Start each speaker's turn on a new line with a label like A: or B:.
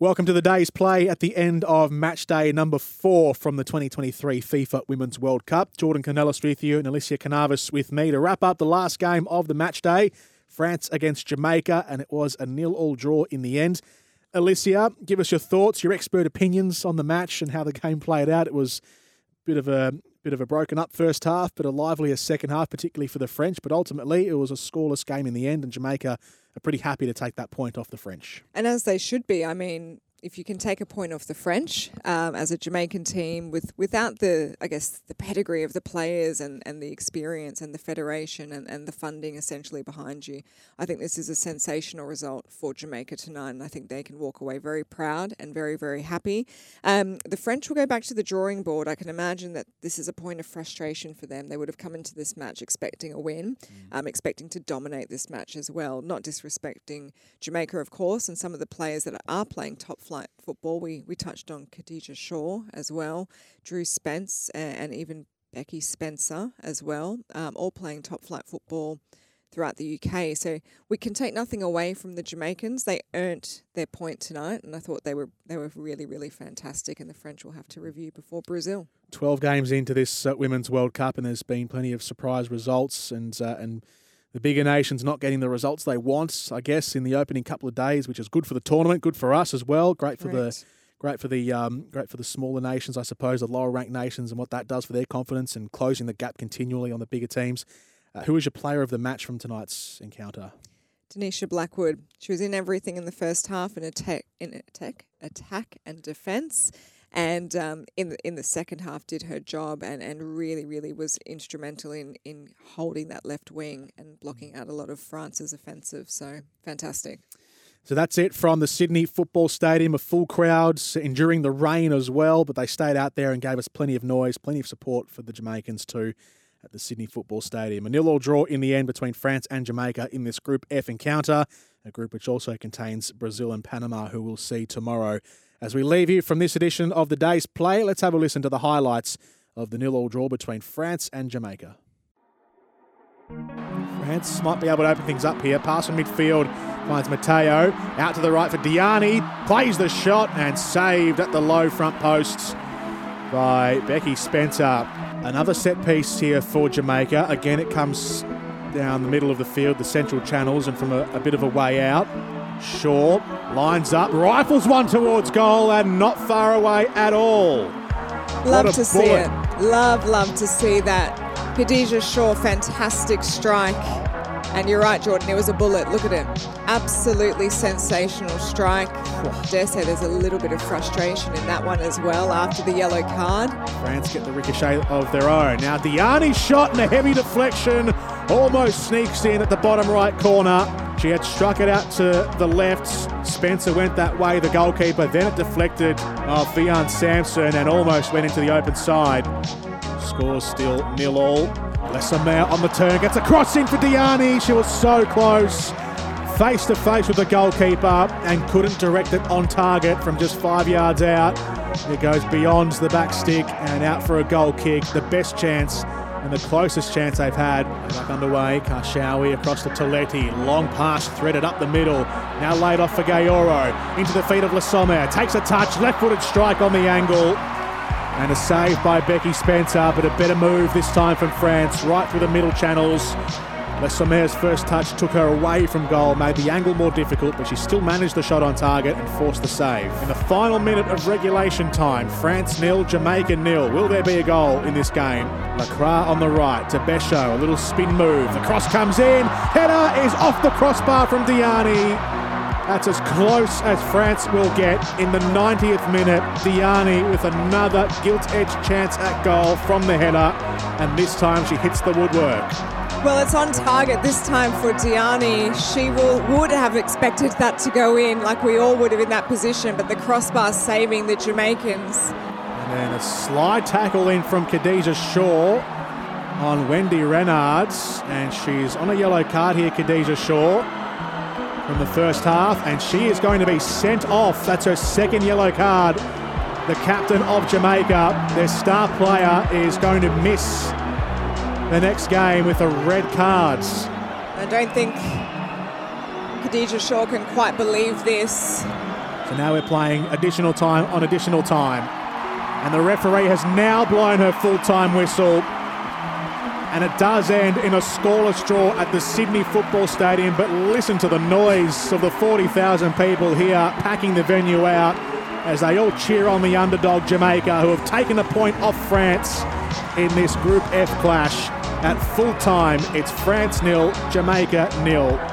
A: Welcome to the day's play at the end of match day number four from the 2023 FIFA Women's World Cup. Jordan Kounelis with you and Elissia Carnavas with me to wrap up the last game of the match day. France against Jamaica, and it was a nil-all draw in the end. Elissia, give us your thoughts, your expert opinions on the match and how the game played out. It was a bit of a bit of a broken up first half, but a livelier second half, particularly for the French. But ultimately, it was a scoreless game in the end, and Jamaica are pretty happy to take that point off the French.
B: And as they should be. I mean, if you can take a point off the French um, as a Jamaican team with without the I guess the pedigree of the players and, and the experience and the federation and, and the funding essentially behind you, I think this is a sensational result for Jamaica tonight, and I think they can walk away very proud and very very happy. Um, the French will go back to the drawing board. I can imagine that this is a point of frustration for them. They would have come into this match expecting a win, mm. um, expecting to dominate this match as well, not disrespecting Jamaica of course, and some of the players that are playing top flight football. We we touched on Khadija Shaw as well, Drew Spence, and, and even Becky Spencer as well, um, all playing top flight football throughout the UK. So we can take nothing away from the Jamaicans. They earned their point tonight, and I thought they were they were really really fantastic. And the French will have to review before Brazil.
A: Twelve games into this uh, Women's World Cup, and there's been plenty of surprise results and uh, and the bigger nations not getting the results they want, I guess, in the opening couple of days, which is good for the tournament, good for us as well. Great for the great for the um, great for the smaller nations, I suppose, the lower ranked nations, and what that does for their confidence and closing the gap continually on the bigger teams. Uh, who was your player of the match from tonight's encounter?
B: Deneisha Blackwood. She was in everything in the first half in attack, in attack, attack and defence and um, in the, in the second half did her job and, and really really was instrumental in in holding that left wing and blocking out a lot of France's offensive. So fantastic.
A: So that's it from the Sydney Football Stadium. A full crowd enduring the rain as well, but they stayed out there and gave us plenty of noise, plenty of support for the Jamaicans too at the Sydney Football Stadium. A nil-all draw in the end between France and Jamaica in this Group F encounter, a group which also contains Brazil and Panama, who we'll see tomorrow as we leave you from this edition of the day's play, let's have a listen to the highlights of the nil-all draw between France and Jamaica. France might be able to open things up here. Pass from midfield finds Mateo. Out to the right for Diani. Plays the shot and saved at the low front posts by Becky Spencer. Another set piece here for Jamaica. Again, it comes down the middle of the field, the central channels, and from a, a bit of a way out. Shaw lines up, rifles one towards goal, and not far away at all.
B: Love to bullet. see it. Love, love to see that. Khadija Shaw, fantastic strike. And you're right, Jordan, it was a bullet. Look at him. Absolutely sensational strike. Dare say there's a little bit of frustration in that one as well after the yellow card.
A: France get the ricochet of their own. Now, Diani's shot and a heavy deflection almost sneaks in at the bottom right corner. She had struck it out to the left. Spencer went that way, the goalkeeper. Then it deflected off Vyan Sampson and almost went into the open side. Scores still nil all. Le Sommer on the turn, gets a cross in for Diani. She was so close. Face to face with the goalkeeper and couldn't direct it on target from just five yards out. It goes beyond the back stick and out for a goal kick. The best chance and the closest chance they've had. Back underway, Karchaoui across to Toletti. Long pass threaded up the middle. Now laid off for Geyoro. Into the feet of Le Sommer. Takes a touch, left footed strike on the angle. And a save by Becky Spencer, but a better move this time from France, right through the middle channels. Les first touch took her away from goal, made the angle more difficult, but she still managed the shot on target and forced the save. In the final minute of regulation time, France nil, Jamaica nil. Will there be a goal in this game? Lacroix on the right to Bècho, a little spin move. The cross comes in. Header is off the crossbar from Diani. That's as close as France will get in the 90th minute. Diani with another gilt edged chance at goal from the header, and this time she hits the woodwork.
B: Well, it's on target this time for Diani. She will, would have expected that to go in, like we all would have in that position, but the crossbar saving the Jamaicans.
A: And then a slide tackle in from Khadija Shaw on Wendie Renards, and she's on a yellow card here, Khadija Shaw, from the first half, and she is going to be sent off. That's her second yellow card. The captain of Jamaica, their star player, is going to miss the next game with a red card.
B: I don't think Khadija Shaw can quite believe this.
A: So now we're playing additional time on additional time. And the referee has now blown her full time whistle. And it does end in a scoreless draw at the Sydney Football Stadium. But listen to the noise of the 40,000 people here packing the venue out as they all cheer on the underdog Jamaica, who have taken a point off France in this Group F clash. At full time, it's France nil, Jamaica nil.